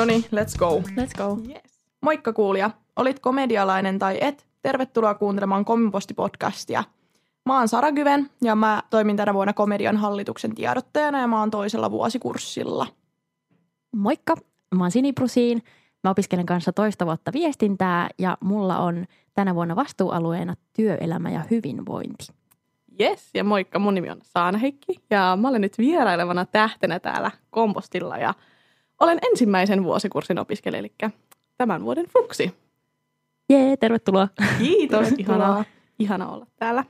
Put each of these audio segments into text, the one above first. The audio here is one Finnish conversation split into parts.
No niin, let's go. Let's go. Yes. Moikka kuulija. Olit komedialainen tai et? Tervetuloa kuuntelemaan Komposti-podcastia. Mä oon Sara Gyven ja mä toimin tänä vuonna komedian hallituksen tiedottajana ja mä oon toisella vuosikurssilla. Moikka, mä oon Sini Prusiin. Mä opiskelen kanssa toista vuotta viestintää ja mulla on tänä vuonna vastuualueena työelämä ja hyvinvointi. Yes, ja moikka, mun nimi on Saana Heikki ja mä olen nyt vierailevana tähtenä täällä Kompostilla ja olen ensimmäisen vuosikurssin opiskelija, eli tämän vuoden fuksi. Jee, tervetuloa. Kiitos, Tervetuloa. ihana, ihana olla täällä.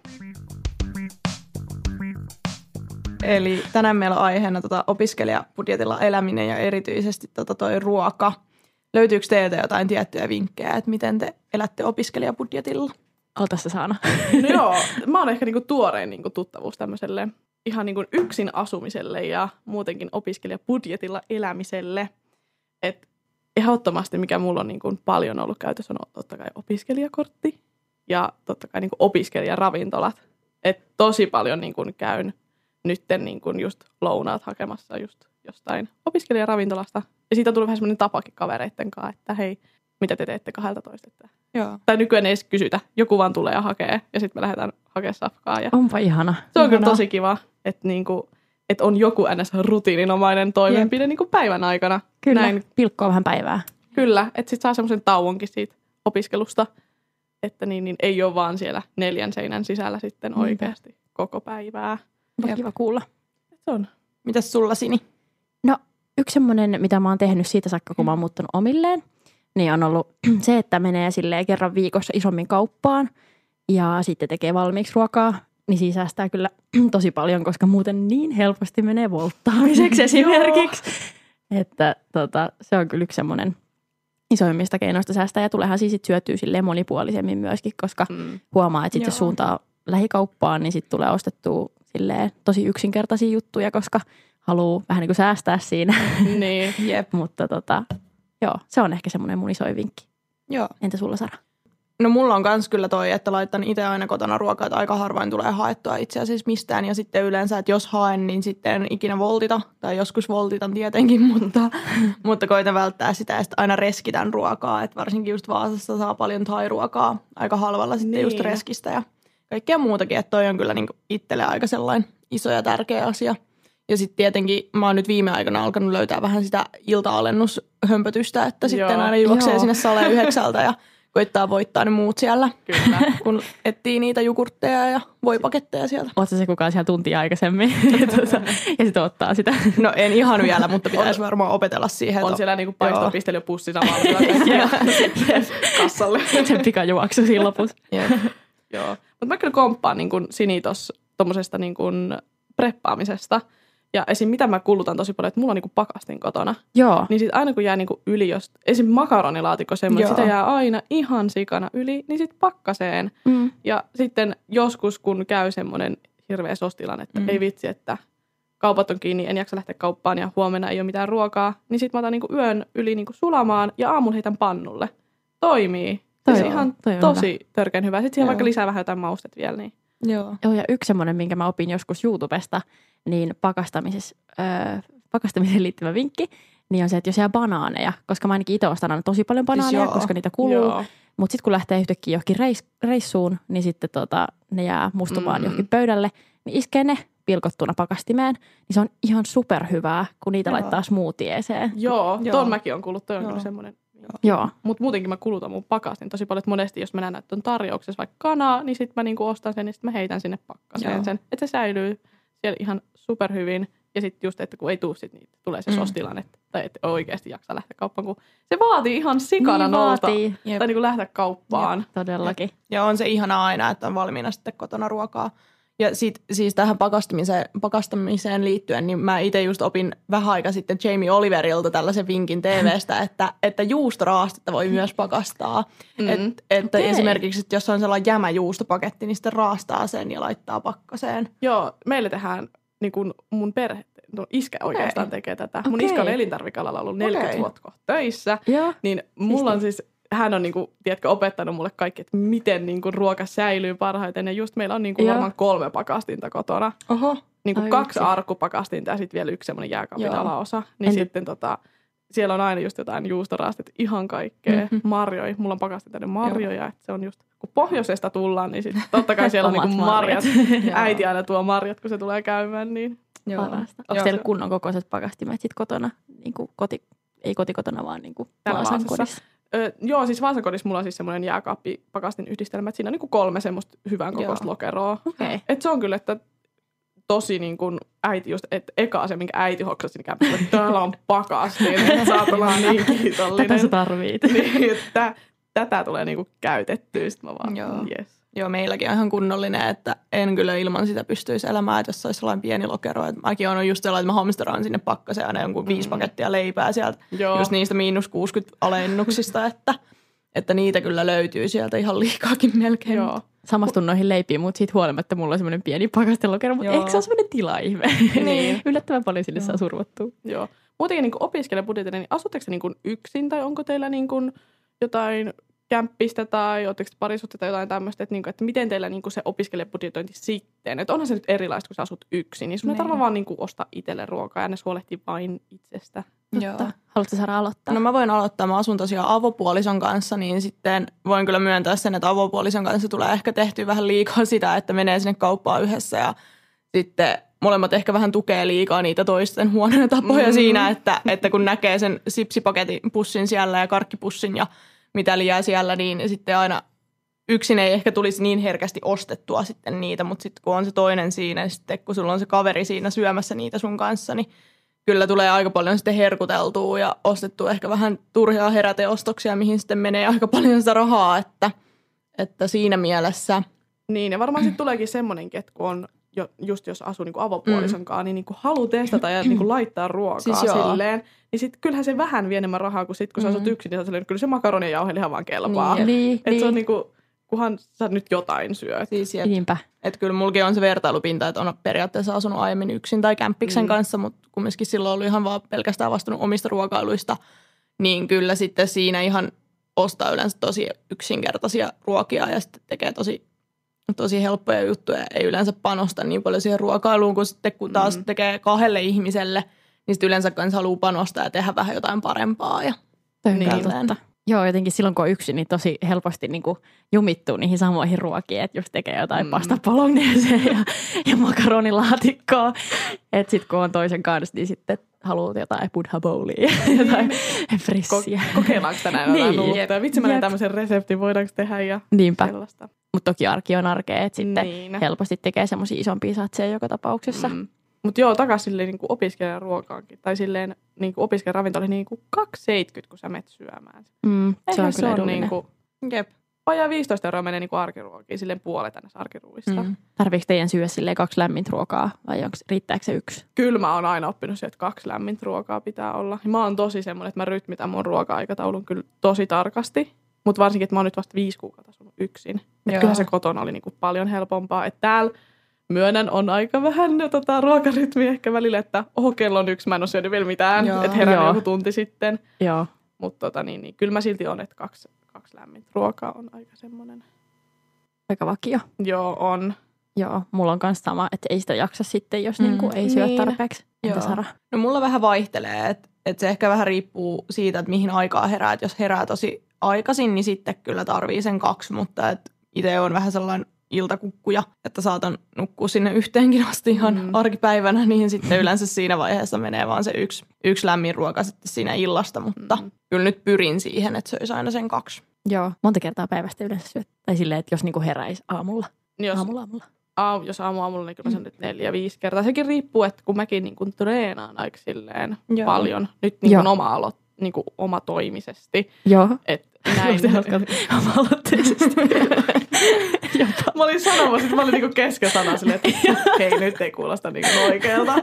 Eli tänään meillä on aiheena tota opiskelijabudjetilla eläminen ja erityisesti tota toi ruoka. Löytyykö teiltä jotain tiettyjä vinkkejä, että miten te elätte opiskelijabudjetilla? Ota se Saana. No joo, mä oon ehkä niinku tuorein niinku tuttavuus tämmöiselle ihan niinku yksin asumiselle ja muutenkin opiskelijabudjetilla elämiselle. Et ehdottomasti, mikä mulla on niinku paljon ollut käytössä, on totta kai opiskelijakortti ja totta kai niinku opiskelijaravintolat. Et tosi paljon niinku käyn nytten niinku just lounaat hakemassa just jostain opiskelijaravintolasta. Ja siitä on tullut vähän semmoinen tapakin kavereitten kanssa, että hei, mitä te teette 12? Että Joo. tai nykyään ei edes kysytä. Joku vaan tulee ja hakee ja sitten me lähdetään hakemaan safkaa. Ja Onpa ihana. se on kyllä Ihanaa. tosi kiva, että niinku, et on joku ns. rutiininomainen toimenpide niinku päivän aikana. Kyllä, Näin, pilkkoa vähän päivää. kyllä, että sitten saa semmoisen tauonkin siitä opiskelusta, että niin, niin ei ole vaan siellä neljän seinän sisällä sitten Niinpä. oikeasti koko päivää. Onpa kiva kuulla. Se on. Mitäs sulla Sini? No, yksi semmoinen, mitä mä oon tehnyt siitä saakka, kun mä oon muuttanut omilleen, niin on ollut se, että menee silleen kerran viikossa isommin kauppaan ja sitten tekee valmiiksi ruokaa, niin siinä säästää kyllä tosi paljon, koska muuten niin helposti menee volttaamiseksi esimerkiksi. että tota, se on kyllä yksi semmoinen isoimmista keinoista säästää ja tuleehan siis sit syötyä silleen monipuolisemmin myöskin, koska Mm. huomaa, että sitten suuntaa lähikauppaan, niin sitten tulee ostettua silleen tosi yksinkertaisia juttuja, koska haluaa vähän niin kuin säästää siinä. niin. Jep. Mutta tota, joo, se on ehkä semmoinen mun isoin vinkki. Joo. Entä sulla Sara? No mulla on kans kyllä toi, että laitan itse aina kotona ruokaa, että aika harvoin tulee haettua itse asiassa mistään. Ja sitten yleensä, että jos haen, niin sitten en ikinä voltita. Tai joskus voltitan tietenkin, mutta, mutta koitan välttää sitä ja sitten aina reskitän ruokaa. Että varsinkin just Vaasassa saa paljon thai-ruokaa aika halvalla sitten Niin. just reskistä ja kaikkea muutakin. Että toi on kyllä niinku itselle aika sellainen iso ja tärkeä asia. Ja sitten tietenkin mä oon nyt viime aikoina alkanut löytää vähän sitä ilta-alennushömpötystä, että sitten Joo. aina juoksee Joo. sinne saleen yhdeksältä ja koittaa voittaa ne muut siellä, Kyllä. kun etsii niitä jogurtteja ja voipaketteja sieltä. Oletko se kukaan siellä tuntia aikaisemmin tota, ja sitten ottaa sitä No en ihan vielä, mutta pitäisi varmaan opetella siihen. On siellä niinku Joo. paistopistelijäpussi samalla kassalle. sen pikajuoksu siinä lopussa. Joo, mutta mä kyllä komppaan niin kuin Sini tuossa tuommoisesta niin kuin preppaamisesta. Ja esim. mitä mä kulutan tosi paljon, että mulla on niin kuin pakastin kotona. Joo, Niin sit aina kun jää niin kuin yli, jos esim. makaronilaatikko semmoinen, sitä jää aina ihan sikana yli, niin sit pakkaseen. mm. Ja sitten joskus, kun käy semmoinen hirveä sostilanne, että Mm. ei vitsi, että kaupat on kiinni, en jaksa lähteä kauppaan ja huomenna ei ole mitään ruokaa, niin sitten mä otan niinku yön yli niinku sulamaan ja aamulla heitän pannulle. Toimii. Toi Siis on- ihan toi on tosi törkeän hyvä. Sitten siihen Joo. vaikka lisää vähän jotain maustet vielä. Niin. Joo. Joo, ja yksi semmoinen, minkä mä opin joskus YouTubesta, niin pakastamisessa, öö, pakastamiseen liittyvä vinkki, niin on se, että jos jää banaaneja, koska mä ainakin itse ostan aina tosi paljon banaaneja, joo. koska niitä kuluu, Joo. Mutta sitten kun lähtee yhtäkkiä johonkin reis, reissuun, niin sitten tota, ne jää mustumaan Mm. johonkin pöydälle, niin iskee ne pilkottuna pakastimeen, niin se on ihan superhyvää, kun niitä Joo. Joo. laittaa smoothieeseen. Joo, Joo. ton mäkin on kuullut. Toi on Joo. kyllä semmoinen. Joo, Mutta muutenkin mä kulutan mun pakastin tosi paljon. Että monesti jos mä näen, että on tarjouksessa vaikka kanaa, niin sitten mä niinku ostan sen ja sitten mä heitän sinne pakkaseen Joo. sen. Että se säilyy siellä ihan superhyvin. Ja sitten just, että kun ei tuu sit, niin tulee se Mm. mm. sostilanne, tai että oikeasti jaksa lähteä kauppaan, kun se vaatii ihan sikana niin nousta. vaatii. Jep. Tai niinku lähteä kauppaan. Todellakin. Ja on se ihana aina, että on valmiina sitten kotona ruokaa. Ja sit, siis tähän pakastamiseen, pakastamiseen liittyen, niin mä itse just opin vähän aika sitten Jamie Oliverilta tällaisen vinkin TVstä, että, että juustoraastetta voi myös pakastaa. Mm. Et, että Okei. esimerkiksi, että jos on sellainen jämä juustopaketti, niin sitten raastaa sen ja laittaa pakkaseen. Joo, meille tehdään niin kuin mun perhe, no iskä oikeastaan tekee tätä. Mun Okei. iskä on elintarvikalalla ollut 40 Okei. vuotta kohta töissä. Joo. Niin mulla on siis, hän on niinku, tiedätkö, opettanut mulle kaikki, että miten niinku ruoka säilyy parhaiten. Ja just meillä on niinku Joo. varmaan kolme pakastinta kotona. Oho. Niinku Ai kaksi vitsi. arkkupakastinta ja sitten vielä yksi semmoinen jääkaapin Joo. alaosa. Niin Entä- sitten tota, siellä on aina just jotain juustorastit, ihan kaikkea, Mhm. mm-hmm. marjoja. Mulla on pakasti tänne marjoja, että se on just, kun pohjoisesta tullaan, niin sitten totta kai siellä on niinku marjat. Joo. Äiti aina tuo marjat, kun se tulee käymään, niin Joo. Parasta. Onko Joo, teillä se- kunnon kokoiset pakastimet sit kotona? Niin kuin koti, ei kotikotona, vaan niin kuin Täällä Vaasan kodissa. Ö, joo, siis Vaasakodissa mulla on siis semmoinen jääkaappi pakastin yhdistelmä, että siinä on niinku kolme semmoista hyvän kokoista lokeroa. Okay. Et se on kyllä, että tosi niin kuin äiti just, että eka se, minkä äiti hoksasi, niin kävi, että täällä on pakastin, että saat olla niin kiitollinen. Tätä sä tarvit. niin, että tätä tulee niinku käytettyä. Sitten mä vaan, Joo. yes. Joo, meilläkin on ihan kunnollinen, että en kyllä ilman sitä pystyisi elämään, että jos olisi sellainen pieni lokero. Että mäkin on just sellainen, että mä hamsteraan sinne pakkaseen aina jonkun viisi Mm. pakettia leipää sieltä, Joo. just niistä miinus 60 alennuksista, että, että niitä kyllä löytyy sieltä ihan liikaakin melkein. Joo. Samastun noihin leipiin, mutta siitä huolimatta mulla on semmoinen pieni pakastelokero, mutta Joo. eikö se ole semmoinen tilaihme? Niin. Yllättävän paljon sille saa survottua. Joo. Muutenkin niin opiskelijabudjetilla, niin asutteko te niin yksin tai onko teillä niin kuin jotain kämppistä tai oletteko te parisuutta tai jotain tämmöistä, että, niin kuin, että miten teillä niin kuin se opiskelijabudjetointi sitten, että onhan se nyt erilaista, kun sä asut yksin, niin sun ei Niin. tarvitse vaan niin kuin ostaa itselle ruokaa ja ne huolehtii vain itsestä. Joo. Haluatko saada aloittaa? No mä voin aloittaa, mä asun tosiaan avopuolison kanssa, niin sitten voin kyllä myöntää sen, että avopuolison kanssa tulee ehkä tehty vähän liikaa sitä, että menee sinne kauppaan yhdessä ja sitten molemmat ehkä vähän tukee liikaa niitä toisten huonoja tapoja Mm. mm. siinä, että, että kun näkee sen sipsipaketin pussin siellä ja karkkipussin ja mitä liiää siellä, niin sitten aina yksin ei ehkä tulisi niin herkästi ostettua sitten niitä, mutta sitten kun on se toinen siinä, sitten kun sulla on se kaveri siinä syömässä niitä sun kanssa, niin kyllä tulee aika paljon sitten herkuteltua ja ostettua ehkä vähän turhia heräteostoksia, mihin sitten menee aika paljon sitä rahaa, että, että siinä mielessä. Niin, ja varmaan sitten tuleekin semmoinenkin, että kun on jo, just jos asuu niinku avopuolison kanssa, niin niinku haluaa testata ja niinku laittaa ruokaa Siis joo. silleen, niin sitten kyllähän se vähän vie enemmän rahaa kuin sitten, kun sä asut Mm. yksin, niin sä silleen, että kyllä se makaroni ja jauheliha vaan kelpaa. Niin, Niin, Että niin. se on niinku, kunhan sä nyt jotain syöt. siis jep, Niinpä. että kyllä mullakin on se vertailupinta, että on periaatteessa asunut aiemmin yksin tai kämppiksen Mm. mm. kanssa, mutta kumminkin silloin ollut ihan vaan pelkästään vastunut omista ruokailuista, niin kyllä sitten siinä ihan ostaa yleensä tosi yksinkertaisia ruokia ja sitten tekee tosi, tosi helppoja juttuja. Ei yleensä panosta niin paljon siihen ruokailuun, kun sitten kun taas Mm. tekee kahdelle ihmiselle, niin sitten yleensä kanssa haluaa panostaa ja tehdä vähän jotain parempaa. Ja Niin. totta. Joo, jotenkin silloin kun on yksin, niin tosi helposti niin kuin jumittuu niihin samoihin ruokiin, että just tekee jotain Mm. mm. pasta ja, ja makaronilaatikkoa. Että sitten kun on toisen kanssa, niin sitten haluaa jotain buddha bowlia ja jotain Ko- frissiä. kokeillaanko tänään jotain Niin. uutta? Ja vitsi mä Jep. tämmöisen reseptin, voidaanko tehdä ja Niinpä, sellaista. mutta toki arki on arkea, että sitten Niin. helposti tekee semmoisia isompia satseja joka tapauksessa. Mm. Mutta joo, takaisin silleen niin opiskelijan ruokaankin. Tai silleen niin opiskelijan ravinto oli niin kuin 2,70, kun sä menet syömään. Mm, se on se kyllä on edullinen. niin kuin, jep. vajaa 15 euroa menee niin kuin arkiruokiin, silleen puolet näistä arkiruuista. Mm. Tarviiko teidän syödä silleen kaksi lämmintä ruokaa vai onko, riittääkö se yksi? Kyllä mä oon aina oppinut se, että kaksi lämmintä ruokaa pitää olla. Ja mä oon tosi semmoinen, että mä rytmitän mun ruoka-aikataulun kyllä tosi tarkasti. Mutta varsinkin, että mä oon nyt vasta viisi kuukautta asunut yksin. Et Joo. kyllä se kotona oli niinku paljon helpompaa. Että täällä myönnän on aika vähän tota, ruokarytmiä ehkä välillä, että oho, kello on yksi, mä en ole syönyt vielä mitään. Että herään Joo. joku tunti sitten. Joo. Mutta tota, niin, niin, kyllä mä silti on, että kaksi, kaksi lämmintä ruokaa on aika semmoinen. Aika vakio. Joo, on. Joo, mulla on myös sama, että ei sitä jaksa sitten, jos Mm, mm, niinku ei syö niin. tarpeeksi. Entä Joo. Sara? No mulla vähän vaihtelee, että et se ehkä vähän riippuu siitä, että mihin aikaa herää. Et jos herää tosi aikaisin, niin sitten kyllä tarvii sen kaksi, mutta et itse on vähän sellainen iltakukkuja, että saatan nukkua sinne yhteenkin asti ihan Mm. mm. arkipäivänä, niin sitten yleensä siinä vaiheessa menee vaan se yksi, yksi lämmin ruoka sitten siinä illasta, mutta Mm. mm. kyllä nyt pyrin siihen, että söisi aina sen kaksi. Joo. Monta kertaa päivästä yleensä syöt. Tai silleen, että jos niinku heräisi aamulla. Niin jos, Aamulla aamulla. aamu, jos aamu aamulla, niin kyllä mä sanon nyt neljä, viisi kertaa. Sekin riippuu, että kun mäkin niin kuin treenaan aika silleen Joo. paljon. Nyt niin Joo. kuin oma alo, niin kuin omatoimisesti. Joo. Et näin. Oma-aloitteisesti. Jopa. mä olin sanomassa, että mä olin niinku kesken sana silleen, että hei, nyt ei kuulosta niinku oikealta.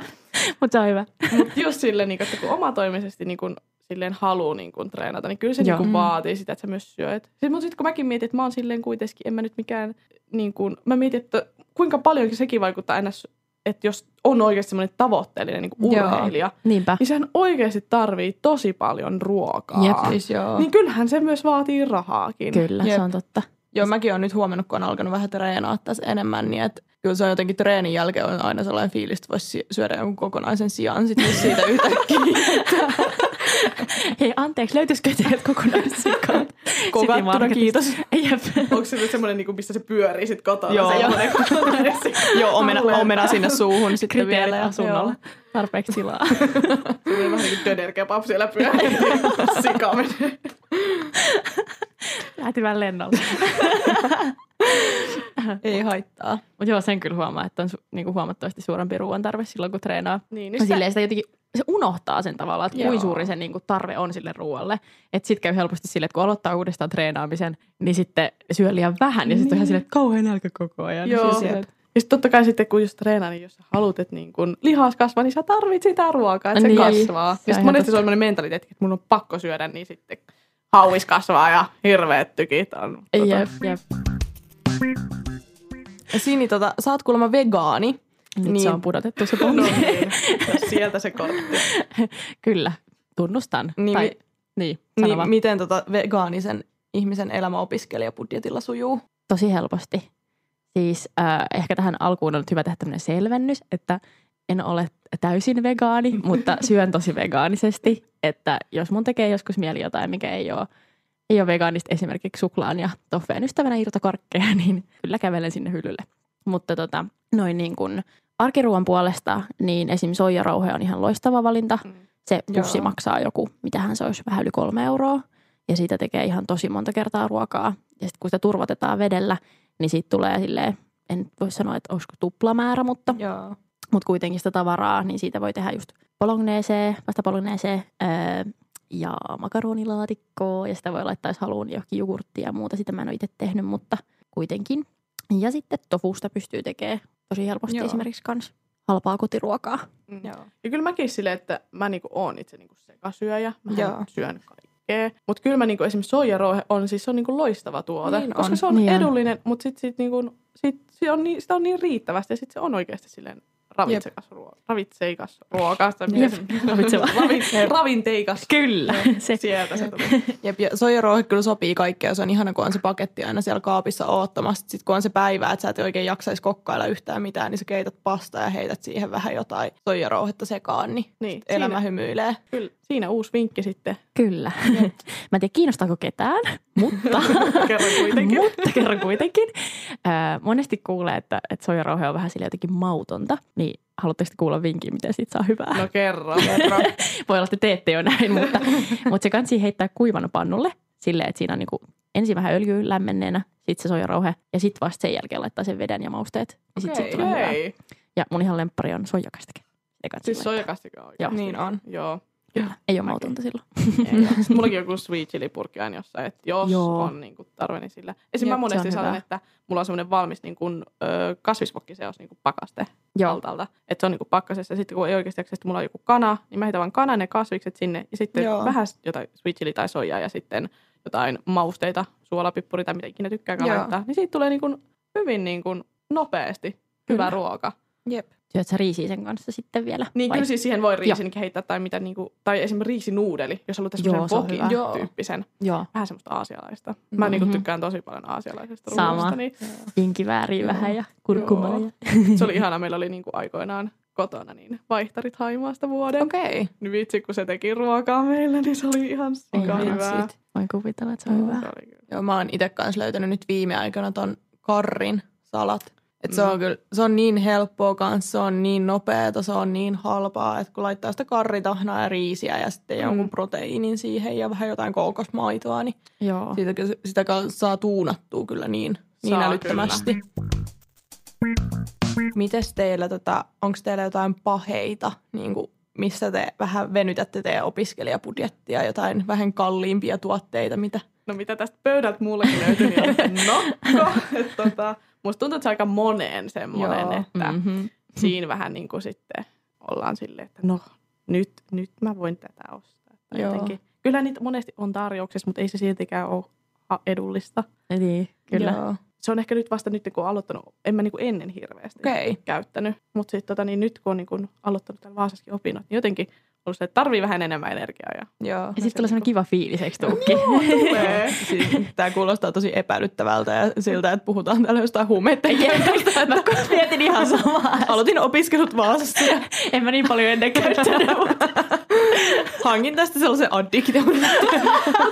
Mutta se on hyvä. Mutta just silleen, niinku, että kun omatoimisesti niinku, silleen haluu niinku, treenata, niin kyllä se Joo. niinku, vaatii sitä, että sä myös syöt. Sitten, mutta sitten kun mäkin mietin, että mä oon silleen kuitenkin, en mä nyt mikään, niin kuin, mä mietin, että kuinka paljon sekin vaikuttaa aina, että jos on oikeasti semmoinen tavoitteellinen niin kuin Joo. urheilija, Niinpä. niin sehän oikeasti tarvii tosi paljon ruokaa. Jep. Siis joo. Niin kyllähän se myös vaatii rahaakin. Kyllä, Jep. se on totta. Joo, mäkin olen nyt huomannut, kun on alkanut vähän treenaa tässä enemmän, niin että kyllä se on jotenkin treenin jälkeen on aina sellainen fiilis, että voisi syödä jonkun kokonaisen sijan sitten siitä yhtäkkiä. Hei, anteeksi, löytyisikö teiltä kokonaissikot? Kokattuna, kiitos. Jep. Onko se nyt semmoinen, niin missä se pyörii sit kotona? Joo. Se. Joo, omena, omena sinne suuhun sitten Kriteerit vielä. ja- asunnolla. Tarpeeksi tilaa. Semmoinen vähän niin kuin dönerkebab siellä pyörii. Sika menee. Lähti vähän lennolle. Joo. Ei haittaa. Mutta joo, sen kyllä huomaa, että on su- niinku huomattavasti suurempi ruoan tarve silloin, kun treenaa. Niin, niin silleen sitä jotenkin, se unohtaa sen tavallaan, että kuinka suuri se niinku tarve on sille ruoalle. Että sitten käy helposti sille, että kun aloittaa uudestaan treenaamisen, niin sitten syö liian vähän. Ja sitten on ihan silleen, että kauhean nälkä koko ajan. Joo. Siis että- Ja sitten totta kai sitten, kun just treenaa, niin jos sä haluat, että niin kun lihas kasvaa, niin sä tarvit sitä ruokaa, että se Niin. kasvaa. Se on Ja sitten monesti totta. se on sellainen mentaliteetti, että mun on pakko syödä, niin sitten hauis kasvaa ja hirveät tykit on. tota, Jep, jep. Ja Sini, tota, sä oot kuulemma vegaani. Nyt niin. Se on pudotettu se No ponni. niin, sieltä se kortti. Kyllä, tunnustan. Niin tai, mi- niin, Niin vaan. miten tota vegaanisen ihmisen elämä opiskelijabudjetilla sujuu? tosi helposti. Siis äh, ehkä tähän alkuun on nyt hyvä tehdä tämmöinen selvennys, että en ole täysin vegaani, mutta syön tosi vegaanisesti. Että jos mun tekee joskus mieli jotain, mikä ei ole, ei ole vegaanista, esimerkiksi suklaan ja toffeen ystävänä irtokarkkeja, niin kyllä kävelen sinne hyllylle. Mutta tota, noin niin kuin arkiruuan puolesta, niin esim. soijarauhe on ihan loistava valinta. Mm. Se pussi Joo. maksaa joku, mitähän se olisi, vähän yli kolme euroa. Ja siitä tekee ihan tosi monta kertaa ruokaa. Ja sitten kun sitä turvotetaan vedellä, niin siitä tulee silleen, en voi sanoa, että olisiko tuplamäärä, mutta, Joo. mutta kuitenkin sitä tavaraa, niin siitä voi tehdä just bolognese, pasta bolognese öö, ja makaronilaatikkoa. Ja sitä voi laittaa, jos haluaa, niin johonkin jogurttia ja muuta. Sitä mä en ole itse tehnyt, mutta kuitenkin. Ja sitten tofusta pystyy tekemään tosi helposti Joo. esimerkiksi kans halpaa kotiruokaa. Mm. Joo. Ja kyllä mäkin silleen, että mä niinku oon itse niinku sekasyöjä. Mä Joo. syön kaikkea. Mutta kyllä mä niinku esimerkiksi soijarouhe on siis se on niinku loistava tuote. Niin koska on. se on Niin edullinen, mutta sit, sit niinku, sit, se on niin, sitä on niin riittävästi ja sit se on oikeasti silleen ravitsekas ruoka. Ravitseikas ruoka. Jep, ravitseva. Ravin- Ravinteikas. Kyllä. Se, Sieltä se tulee. Jep, ja soijarouhe kyllä sopii kaikkea. Se on ihana, kun on se paketti aina siellä kaapissa oottamassa. Sitten kun on se päivä, että sä et oikein jaksaisi kokkailla yhtään mitään, niin sä keität pasta ja heität siihen vähän jotain soijarouhetta sekaan, niin Niin, elämä siinä, hymyilee. kyllä, siinä uusi vinkki sitten. Kyllä. Mä en tiedä, kiinnostaako ketään, mutta, Kerran kuitenkin. mutta kerran kuitenkin. Ää, monesti kuulee, että, että soijarauhe on vähän sille jotenkin mautonta, niin haluatteko te kuulla vinkin, miten siitä saa hyvää? No kerran. Kerran. Voi olla, että teette jo näin, mutta, mutta se kansi heittää kuivana pannulle silleen, että siinä on niinku ensin vähän öljyä lämmenneenä, sitten se soijarauhe ja sitten vasta sen jälkeen laittaa sen veden ja mausteet. Ja sitten sit tulee hyvää. Hei. Ja mun ihan lemppari on soijakastike. Siis soijakastike on Joo. Niin on. Joo. Kyllä. Ei ole mautonta silloin. Ei ole. Mullakin on joku sweet chili purkki aina jossain, että jos Joo. Joo. on niin kuin tarve, niin sillä. Esim. Jep, mä monesti on sanon, hyvä. että mulla on semmoinen valmis niin kuin, ö, kasvisvokkiseos niin kuin pakaste Joo. altalta. Että se on niin kuin pakkasessa. Ja sitten kun ei oikeasti jaksa, että mulla on joku kana, niin mä heitän vaan kanan ja kasvikset sinne. Ja sitten Joo. vähän jotain sweet chili tai soijaa ja sitten jotain mausteita, suolapippuri tai mitä ikinä Joo. laittaa. Niin siitä tulee niin kuin hyvin niin kuin nopeasti hyvä Kyllä. ruoka. Jep. Syöt sä riisiä sen kanssa sitten vielä? Niin vai? kyllä siis siihen voi riisinkin heittää tai mitä niinku, tai esimerkiksi riisinuudeli, jos haluat Joo, semmoisen hyvä. Joo. tyyppisen. Joo. Vähän semmoista aasialaista. Mä Mhm. niinku tykkään tosi paljon aasialaisesta Sama. ruoasta, niin Inkivääriä Joo. vähän ja kurkumaa. Joo. Ja... se oli ihana. Meillä oli niinku aikoinaan kotona niin vaihtarit Haimaasta vuoden. Okei. Okay. Niin vitsi, kun se teki ruokaa meille, niin se oli ihan sika hyvää. Voin kuvitella, että se on Joo. hyvä. Joo, mä oon itse kanssa löytänyt nyt viime aikoina ton karrin salat. Et se Mm. on kyllä, se on niin helppoa kanssa, se on niin nopeata, se on niin halpaa, että kun laittaa sitä karritahnaa ja riisiä ja sitten Mm. jonkun proteiinin siihen ja vähän jotain kookosmaitoa, niin Joo. siitä, sitä kanssa saa tuunattua kyllä niin, niin älyttömästi. Mites teillä, tota, onko teillä jotain paheita, niin kuin, missä te vähän venytätte teidän opiskelijabudjettia, jotain vähän kalliimpia tuotteita, mitä? No mitä tästä pöydältä mullekin löytyi, niin on nokko. Et tota, musta tuntuu, että se on aika moneen semmoinen, Joo. että Mm-hmm. siinä vähän niin kuin sitten ollaan silleen, että no nyt, nyt mä voin tätä ostaa. Tai Joo. jotenkin. Kyllä niitä monesti on tarjouksessa, mutta ei se siltikään ole edullista. Niin, kyllä. Joo. Se on ehkä nyt vasta nyt, kun on aloittanut, en mä niin kuin ennen hirveästi Okei. käyttänyt. Mutta sitten tota, niin nyt kun on niin kuin aloittanut täällä Vaasassakin opinnot, niin jotenkin ollut se, että tarvii vähän enemmän energiaa. Ja Joo. Ja sitten tulee sellainen kiva fiilis, eikö tuukki? Siis, tämä kuulostaa tosi epäilyttävältä ja siltä, että puhutaan täällä jostain huumeiden käytöstä. Mä mietin ihan samaa. Aloitin opiskelut Vaasassa ja En mä niin paljon ennen käyttänyt, mutta hankin tästä sellaisen addiktion.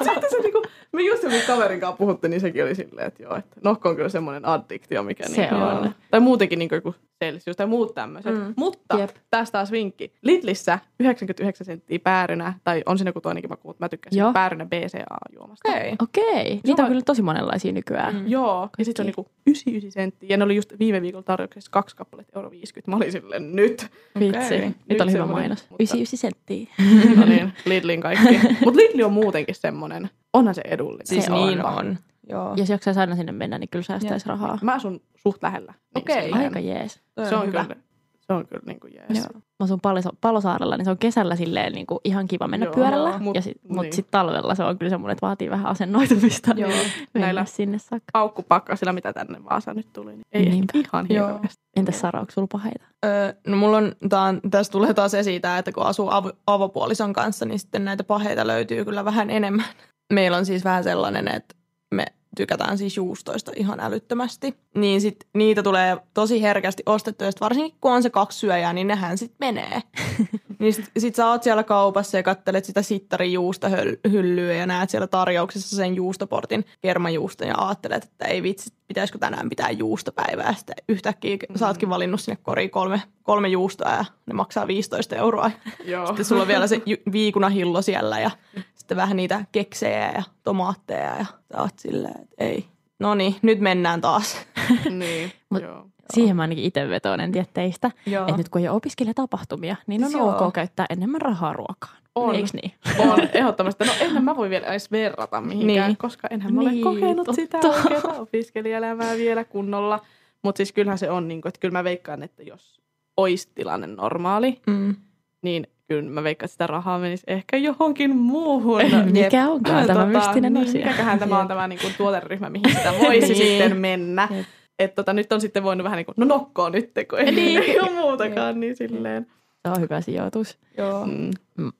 Sitten se niinku, me just joku kaverin kanssa puhuttiin, niin sekin oli silleen, että joo, että nokko on kyllä semmoinen addiktio, mikä Se niinku on. Tai muutenkin niinku joku Celsius tai muut tämmöiset. Mm. Mutta Jep. Tästä taas vinkki. Lidlissä 99 senttiä päärynä, tai on siinä joku toinenkin maku, mutta mä tykkään Joo. päärynä BCA-juomasta. Okei. okei. Niitä on kyllä tosi monenlaisia nykyään. Mm. Joo, ja sitten se on niinku 99 senttiä. Ja ne oli just viime viikolla tarjouksessa kaksi kappaletta euro 50. Mä olin silleen, nyt. Vitsi. Okei. Nyt Nyt oli hyvä mainos. mutta- 99 senttiä. No niin, Lidlin kaikki. Mutta Lidli on muutenkin semmoinen, onhan se edullinen. Siis Se niin on. on. Joo. Jos jaksaisi aina sinne mennä, niin kyllä säästäisi rahaa. Mä asun suht lähellä. Niin Okei. silleen Aika jees. Se on, hyvä. kyllä, se on kyllä niin kuin jees. Joo. Mä asun Palo- Palosaarella, niin se on kesällä silleen niin kuin ihan kiva mennä Joo, pyörällä. mut- ja sit, Mutta niin. sitten talvella se on kyllä semmoinen, että vaatii vähän asennoitumista. Joo. Mennä Näillä sinne saakka. paukkupakkasilla, mitä tänne Vaasaan nyt tuli, niin ei Niinpä. ehkä ihan hirveästi. Entäs Sara, onko sulla paheita? Öö, no mulla on, tää on, tässä tulee taas esiin että kun asuu av- avopuolison kanssa, niin sitten näitä paheita löytyy kyllä vähän enemmän. Meillä on siis vähän sellainen, että me tykätään siis juustoista ihan älyttömästi. Niin sit niitä tulee tosi herkästi ostettua, ja varsinkin kun on se kaksi syöjää, niin nehän sit menee. niin sit, sit sä oot siellä kaupassa ja kattelet sitä sittarin juustohyllyä ja näet siellä tarjouksessa sen juustoportin kermajuuston ja ajattelet, että ei vitsi, pitäisikö tänään pitää juustopäivää. Sitten yhtäkkiä mm. sä ootkin valinnut sinne koriin kolme, kolme juustoa ja ne maksaa 15 euroa. Joo. Sitten sulla on vielä se ju- viikunahillo siellä ja sitten vähän niitä keksejä ja tomaatteja ja oot silleen, että ei. No niin, nyt mennään taas. niin, Mut- joo. Siihen mä ainakin itse vetoon, en tiedä teistä. Joo. Että nyt kun ei ole opiskelijatapahtumia, niin on Joo. ok käyttää enemmän rahaa ruokaan. On. Eiks niin? On ehdottomasti. No enhän mä voi vielä edes verrata mihinkään, Niin. koska enhän mä ole Niin, kokenut totta. sitä oikeaa opiskelijaelämää vielä kunnolla. Mutta siis kyllähän se on, niin kuin, että kyllä mä veikkaan, että jos olisi tilanne normaali, Mm. niin kyllä mä veikkaan, että sitä rahaa menisi ehkä johonkin muuhun. Mikä onkaan tämä mystinen niin, asia? Mikäköhän tämä on Jep. tämä niin kuin, tuoteryhmä, mihin sitä voisi Niin. sitten mennä. Jep. Että tota, nyt on sitten voinut vähän niin kuin, no nokkoon nyt, kun ei, Niin. ole muutakaan, niin silleen. Se on hyvä sijoitus. Joo. Mm.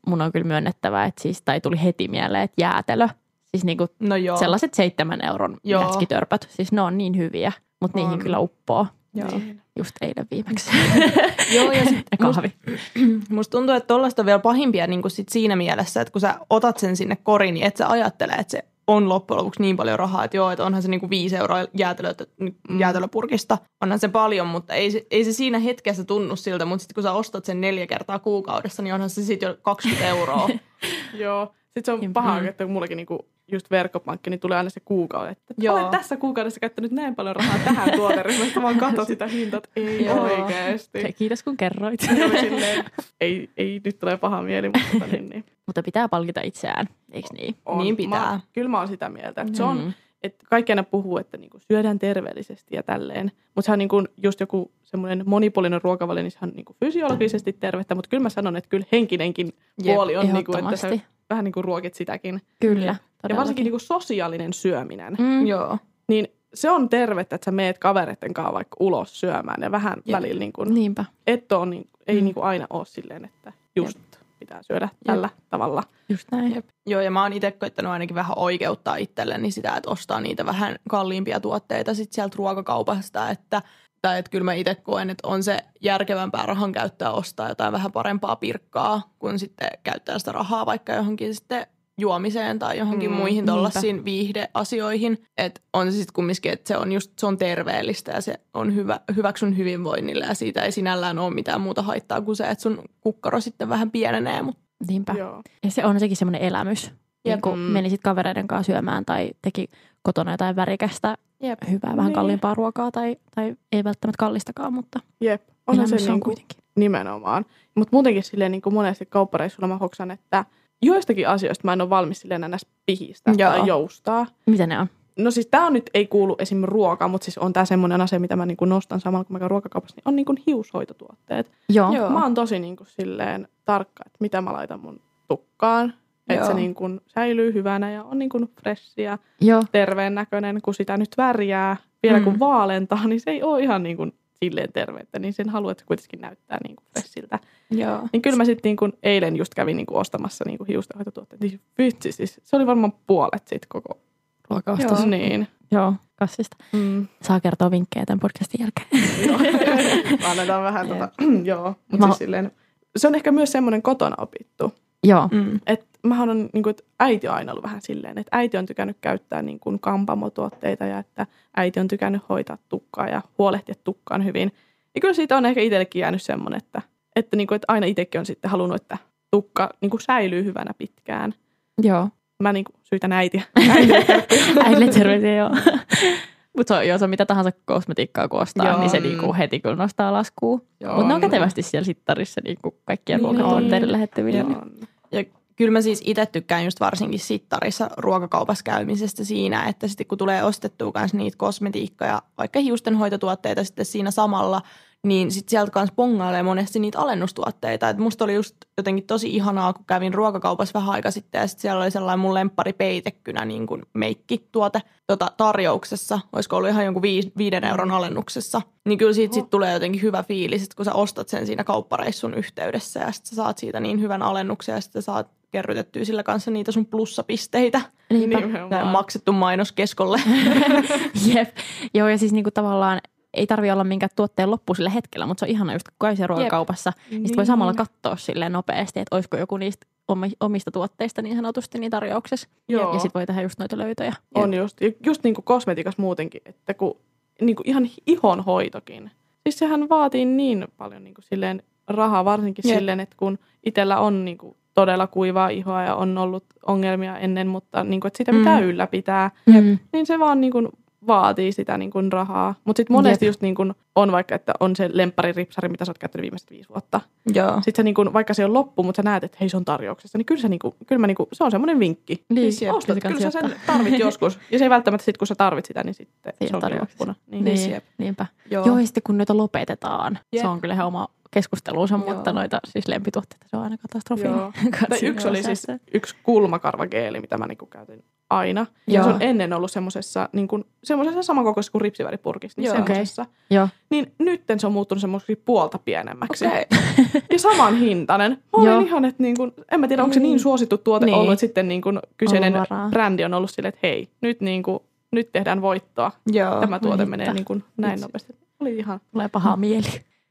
Mun on kyllä myönnettävä, että siis, tai tuli heti mieleen, että jäätelö. Siis niinku No joo. sellaiset seitsemän euron Joo. Siis ne on niin hyviä, mutta niihin On. kyllä uppoo. Joo. Niin. Just eilen viimeksi. Joo, ja sit Ja kahvi. Musta tuntuu, että tollaista on vielä pahimpia niin kuin sit siinä mielessä, että kun sä otat sen sinne koriin, niin et sä ajattele, että se on loppujen lopuksi niin paljon rahaa, että joo, että onhan se niinku viisi euroa jäätelö, Mm. jäätelöpurkista, onhan se paljon, mutta ei se, ei se siinä hetkessä tunnu siltä, mutta sitten kun sä ostat sen neljä kertaa kuukaudessa, niin onhan se sitten jo 20 euroa. Joo. Sitten se on paha, mm. että kun mullakin niinku just verkkopankki, niin tulee aina se kuukausi, että Joo. olet tässä kuukaudessa käyttänyt näin paljon rahaa tähän tuoteryhmään, että vaan katso sitä hintaa, että ei Joo. oikeasti. Kiitos kun kerroit. Silleen, ei, ei, nyt tulee paha mieli, mutta niin, niin. Mutta pitää palkita itseään, eikö niin? On. Niin pitää. Mä, kyllä mä oon sitä mieltä, että se on, Mm. että kaikki aina puhuu, että niinku syödään terveellisesti ja tälleen. Mutta se on niinku just joku semmoinen monipuolinen ruokavalio, niin se on niinku fysiologisesti tervettä, mutta kyllä mä sanon, että kyllä henkinenkin Jep, puoli on, niinku, että sä vähän niinku ruokit sitäkin. Kyllä. Ja todellakin. varsinkin niinku sosiaalinen syöminen. Mm. joo. Niin se on tervettä, että sä meet kavereiden kanssa vaikka ulos syömään ja vähän Jep. välillä niin kuin, Niinpä, et ole, niin, ei Mm. niin kuin aina ole silleen, että just pitää syödä tällä tavalla. just näin. Jep. Joo, ja mä oon itse koittanut ainakin vähän oikeuttaa itselleni sitä, että ostaa niitä vähän kalliimpia tuotteita sit sieltä ruokakaupasta, että tai että kyllä mä itse koen, että on se järkevämpää rahan käyttöä ostaa jotain vähän parempaa pirkkaa, kun sitten käyttää sitä rahaa vaikka johonkin sitten juomiseen tai johonkin Mm, muihin tuollaisiin viihdeasioihin. Että on se sitten kumminkin, että se on just se on terveellistä ja se on hyvä, hyväksyn hyvinvoinnille ja siitä ei sinällään ole mitään muuta haittaa kuin se, että sun kukkaro sitten vähän pienenee, mutta Niinpä. Joo. Ja se on sekin semmoinen elämys. Niin Jep. kun Mm. menisit kavereiden kanssa syömään tai teki kotona jotain värikästä, Jep. hyvää, vähän Niin. kalliimpaa ruokaa tai, tai ei välttämättä kallistakaan, mutta Jep, onhan se, niin on kuin, kuitenkin. nimenomaan. Mutta muutenkin silleen niin kuin monesti kauppareissulla mä hoksan, että joistakin asioista mä en ole valmis silleen enää pihistä Joo. tai joustaa. Mitä ne on? No siis tämä on nyt ei kuulu esim. ruoka, mutta siis on tämä semmoinen asia, mitä mä niinku nostan samalla kun mä käyn ruokakaupassa, niin on niinku hiushoitotuotteet. Joo. Joo. Mä oon tosi niinku silleen tarkka, että mitä mä laitan mun tukkaan. Että se niinku säilyy hyvänä ja on niinku fressiä, terveen näköinen, kun sitä nyt värjää. Vielä kun Mm. vaalentaa, niin se ei ole ihan niinku silleen terveyttä, niin sen haluat, että se kuitenkin näyttää niin kuin freshiltä. Joo. Niin kyllä mä sitten niin kuin eilen just kävin niin kuin ostamassa niin kuin hiustenhoitotuotteet. Niin vitsi siis, se oli varmaan puolet siitä koko Ruokaostos. Joo. Niin. Joo, kassista. Mm. Saa kertoa vinkkejä tämän podcastin jälkeen. Joo. Annetaan vähän tota, joo. Mutta Mä- siis silleen, se on ehkä myös semmoinen kotona opittu. Joo. Mm. Et mähän on, niin kuin, että äiti on aina ollut vähän silleen, että äiti on tykännyt käyttää niin kuin kampamotuotteita ja että äiti on tykännyt hoitaa tukkaa ja huolehtia tukkaan hyvin. Ja kyllä siitä on ehkä itsellekin jäänyt semmoinen, että, että, niin kuin, että aina itsekin on sitten halunnut, että tukka niin kuin säilyy hyvänä pitkään. Joo. Mä niin kuin syytän äitiä. Äidille terveisiä, joo. Mutta se on, joo, se on mitä tahansa kosmetiikkaa kun ostaa, Joo. niin se niinku heti kun nostaa laskuun. Mutta ne on no. kätevästi siellä sittarissa niinku kaikkien Niin ruokatuotteiden lähettävillä. Joo. Ja kyllä mä siis itse tykkään just varsinkin sittarissa ruokakaupassa käymisestä siinä, että sitten kun tulee ostettua myös niitä kosmetiikkoja, vaikka hiustenhoitotuotteita sitten siinä samalla, niin sitten sieltä kanssa pongailee monesti niitä alennustuotteita. Et musta oli just jotenkin tosi ihanaa, kun kävin ruokakaupassa vähän aika sitten ja sitten siellä oli sellainen mun lemppari peitekynä niin kuin meikkituote tota, tarjouksessa. Olisiko ollut ihan jonkun viis, viiden euron alennuksessa. Niin kyllä siitä sit tulee jotenkin hyvä fiilis, että kun sä ostat sen siinä kauppareissun yhteydessä ja sitten sä saat siitä niin hyvän alennuksen ja sitten saat kerrytettyä sillä kanssa niitä sun plussapisteitä. Niinpä. Nimenomaan. Tämä maksettu mainos keskolle. Jep. Joo, ja siis niinku tavallaan ei tarvi olla minkään tuotteen loppu sillä hetkellä, mutta se on ihana just kun käy ruokakaupassa, niin sitten voi samalla katsoa silleen nopeasti, että olisiko joku niistä omi- omista tuotteista niin sanotusti niin tarjouksessa. Joo. Ja sitten voi tehdä just noita löytöjä. On just, ja just niin kuin kosmetiikassa muutenkin, että kun niin kuin ihan ihonhoitokin. Siis sehän vaatii niin paljon niin kuin silleen rahaa, varsinkin Jep. silleen, että kun itsellä on niin kuin todella kuivaa ihoa ja on ollut ongelmia ennen, mutta niin kuin, että sitä pitää Mm. ylläpitää, Mm. niin se vaan niin kuin vaatii sitä niin kuin rahaa. Mutta sitten monesti Jep. just niin kuin on vaikka, että on se lemppariripsari, mitä sä oot käyttänyt viimeiset viisi vuotta. Joo. Sitten se niin kuin, vaikka se on loppu, mutta sä näet, että hei se on tarjouksessa, niin kyllä, se, niin kuin, kyllä mä niin kuin, se on semmoinen vinkki. Niin, Siis jep, ostat, kyllä sä sen tarvit joskus. Ja se ei välttämättä sit, kun sä tarvit sitä, niin sitten Ei se on loppuna. Niin. Niin, jep. niinpä. Joo. Joo, ja sitten kun noita lopetetaan, Jep. se on kyllä ihan oma keskusteluunsa, Joo. mutta noita siis lempituotteita, se on aina katastrofi. Joo. Tai yksi oli siis yksi kulmakarvageeli, mitä mä niinku käytin aina. Ja Joo. se on ennen ollut semmoisessa niin semmoisessa samankokoisessa kuin ripsiväripurkissa, niin Joo. semmoisessa. Joo. Niin nytten se on muuttunut semmoiseksi puolta pienemmäksi. Okei. Ja saman hintainen. Mä olin Joo. ihan, että niin kuin, en mä tiedä, onko se niin suosittu tuote Niin. ollut, että sitten niin kuin kyseinen brändi on ollut silleen, että hei, nyt, niin kuin, nyt tehdään voittoa. Joo. Tämä tuote Niinpä. menee niin kuin näin Vitsi. nopeasti. Oli ihan Tulee paha mieli.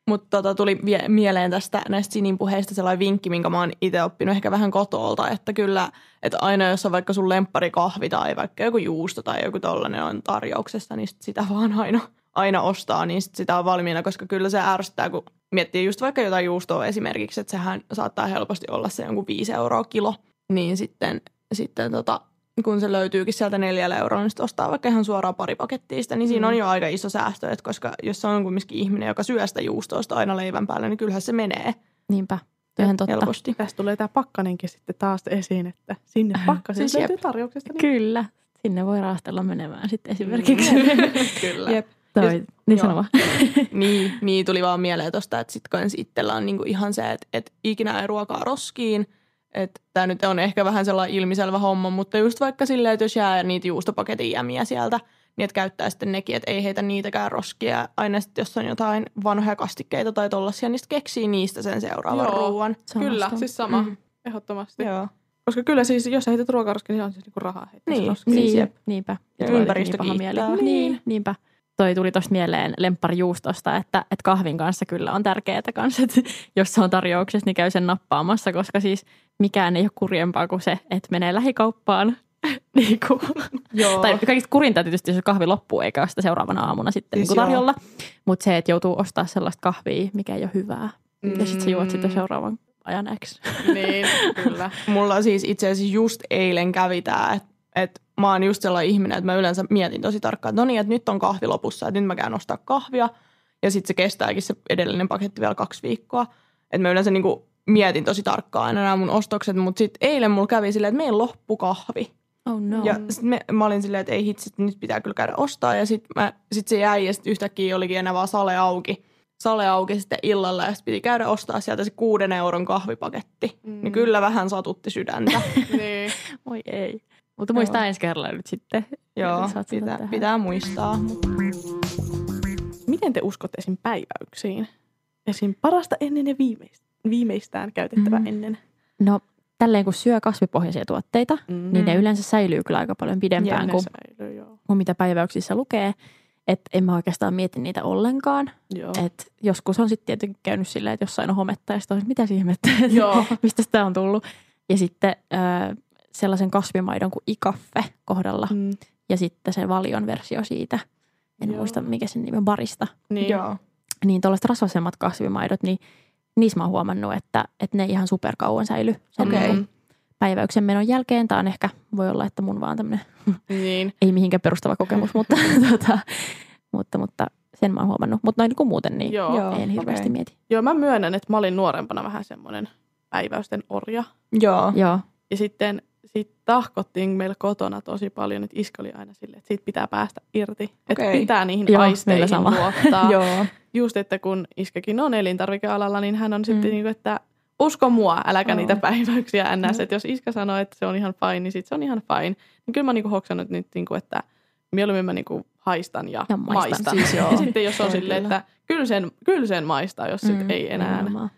Mutta tota, tuli mieleen tästä näistä Sinin puheista sellainen vinkki, minkä mä oon itse oppinut ehkä vähän kotolta, että kyllä, että aina jos on vaikka sun lempparikahvi tai vaikka joku juusto tai joku tollainen on tarjouksessa, niin sit sitä vaan aina, aina ostaa, niin sit sitä on valmiina, koska kyllä se ärsyttää, kun miettii just vaikka jotain juustoa esimerkiksi, että sehän saattaa helposti olla se jonkun 5 euroa kilo, niin sitten, sitten tota, kun se löytyykin sieltä neljällä eurolla, niin sitten ostaa vaikka ihan suoraan pari pakettia sitä, niin siinä on jo aika iso säästö, että koska jos se on kumminkin ihminen, joka syö sitä juustoista aina leivän päälle, niin kyllähän se menee Niinpä. Ihan totta. helposti. Tästä tulee tämä pakkanenkin sitten taas esiin, että sinne pakkaseen Siis löytyy tarjouksesta. Niin Kyllä. Sinne voi raastella menemään sitten esimerkiksi. Kyllä. Jep. Toi, Ja- niin joo. sano vaan. niin, niin, tuli vaan mieleen tosta, että sit kans itsellä on niinku ihan se, että, että ikinä ei ruokaa roskiin. Että tämä nyt on ehkä vähän sellainen ilmiselvä homma, mutta just vaikka silleen, että jos jää niitä juustopaketin jämiä sieltä, niin että käyttää sitten nekin, että ei heitä niitäkään roskia. Aina sitten, jos on jotain vanhoja kastikkeita tai tollasia, niin sitten keksii niistä sen seuraavan Joo. ruuan. Sama Kyllä, siis sama. Mm. Ehdottomasti. Joo. Koska kyllä siis, jos heität ruokaroskin, niin on siis niinku rahaa heittää Niin. roskiin. Niin, niinpä. Ja ympäristö niin kiittää. Niin, niinpä. Toi tuli tosta mieleen lempparijuustosta, että, että kahvin kanssa kyllä on tärkeää kanssa, että jos se on tarjouksessa, niin käy sen nappaamassa, koska siis mikään ei ole kurjempaa kuin se, että menee lähikauppaan. niin kuin, Joo. tai kaikista kurinta tietysti, jos kahvi loppuu eikä ole sitä seuraavana aamuna sitten Siis niin kuin tarjolla. Mutta se, että joutuu ostaa sellaista kahvia, mikä ei ole hyvää. Mm. Ja sitten sä juot sitä seuraavan ajan X. Niin, kyllä. Mulla siis itse asiassa just eilen kävi tää, että et mä oon just sellainen ihminen, että mä yleensä mietin tosi tarkkaan, että no niin, että nyt on kahvi lopussa, että nyt mä käyn ostaa kahvia. Ja sitten se kestääkin se edellinen paketti vielä kaksi viikkoa. Että mä yleensä niinku mietin tosi tarkkaan aina nämä mun ostokset, mutta sitten eilen mulla kävi silleen, että meillä loppu kahvi. Oh no. Ja sit me, mä olin silleen, että ei hitsi, että nyt pitää kyllä käydä ostaa. Ja sitten sit se jäi ja sitten yhtäkkiä olikin enää vaan sale auki. Sale auki sitten illalla ja sitten piti käydä ostaa sieltä se kuuden euron kahvipaketti. Mm. Niin kyllä vähän satutti sydäntä. niin. Oi ei. Mutta muista ensi kerralla nyt sitten. Joo, pitää, pitää muistaa. miten te uskotte esim. päiväyksiin? Esim. parasta ennen ja viimeist- viimeistään käytettävä Mm. ennen. No tälleen kun syö kasvipohjaisia tuotteita, Mm. niin ne yleensä säilyy kyllä aika paljon pidempään kuin, säilyy, joo. kuin mitä päiväyksissä lukee. Että en mä oikeastaan mieti niitä ollenkaan. Joo. Et joskus on sitten tietenkin käynyt silleen, että jossain on hometta ja sitten on, mitä ihmettä, mistä sitä on tullut. Ja sitten äh, sellaisen kasvimaidon kuin ikaffe kohdalla Mm. ja sitten se valion versio siitä. En Joo. muista, mikä sen nimi on, barista. Niin. Joo. Niin tuollaiset rasvasemmat kasvimaidot, niin niissä mä oon huomannut, että, että ne ihan superkauan säily sen Okei. niin päiväyksen menon jälkeen. Tämä on ehkä, voi olla, että mun vaan tämmöinen niin. ei mihinkään perustava kokemus, mutta, tota, mutta, mutta sen mä oon huomannut. Mutta noin niin kuin muuten, niin Joo. En hirveästi okei. mieti. Joo, mä myönnän, että mä olin nuorempana vähän semmoinen päiväysten orja. Joo. Joo, Ja sitten sit tahkottiin meillä kotona tosi paljon, että iska oli aina silleen, että siitä pitää päästä irti. Että Okei. pitää niihin Joo, aisteihin sama. luottaa. Joo. Just, että kun iskäkin on elintarvikealalla, niin hän on sitten Mm. niin kuin, että usko mua, äläkä Joo. niitä päiväyksiä ns. Mm. Että jos iskä sanoo, että se on ihan fine, niin sitten se on ihan fine. Niin kyllä mä oon niin hoksannut nyt, niin kuin, että mieluummin mä niin kuin haistan ja, Ja maistan. maistan. Siis joo. Ja sitten jos on silleen, että kyllä sen, kyllä sen maistaa, jos sit Mm, ei enää. nimenomaan.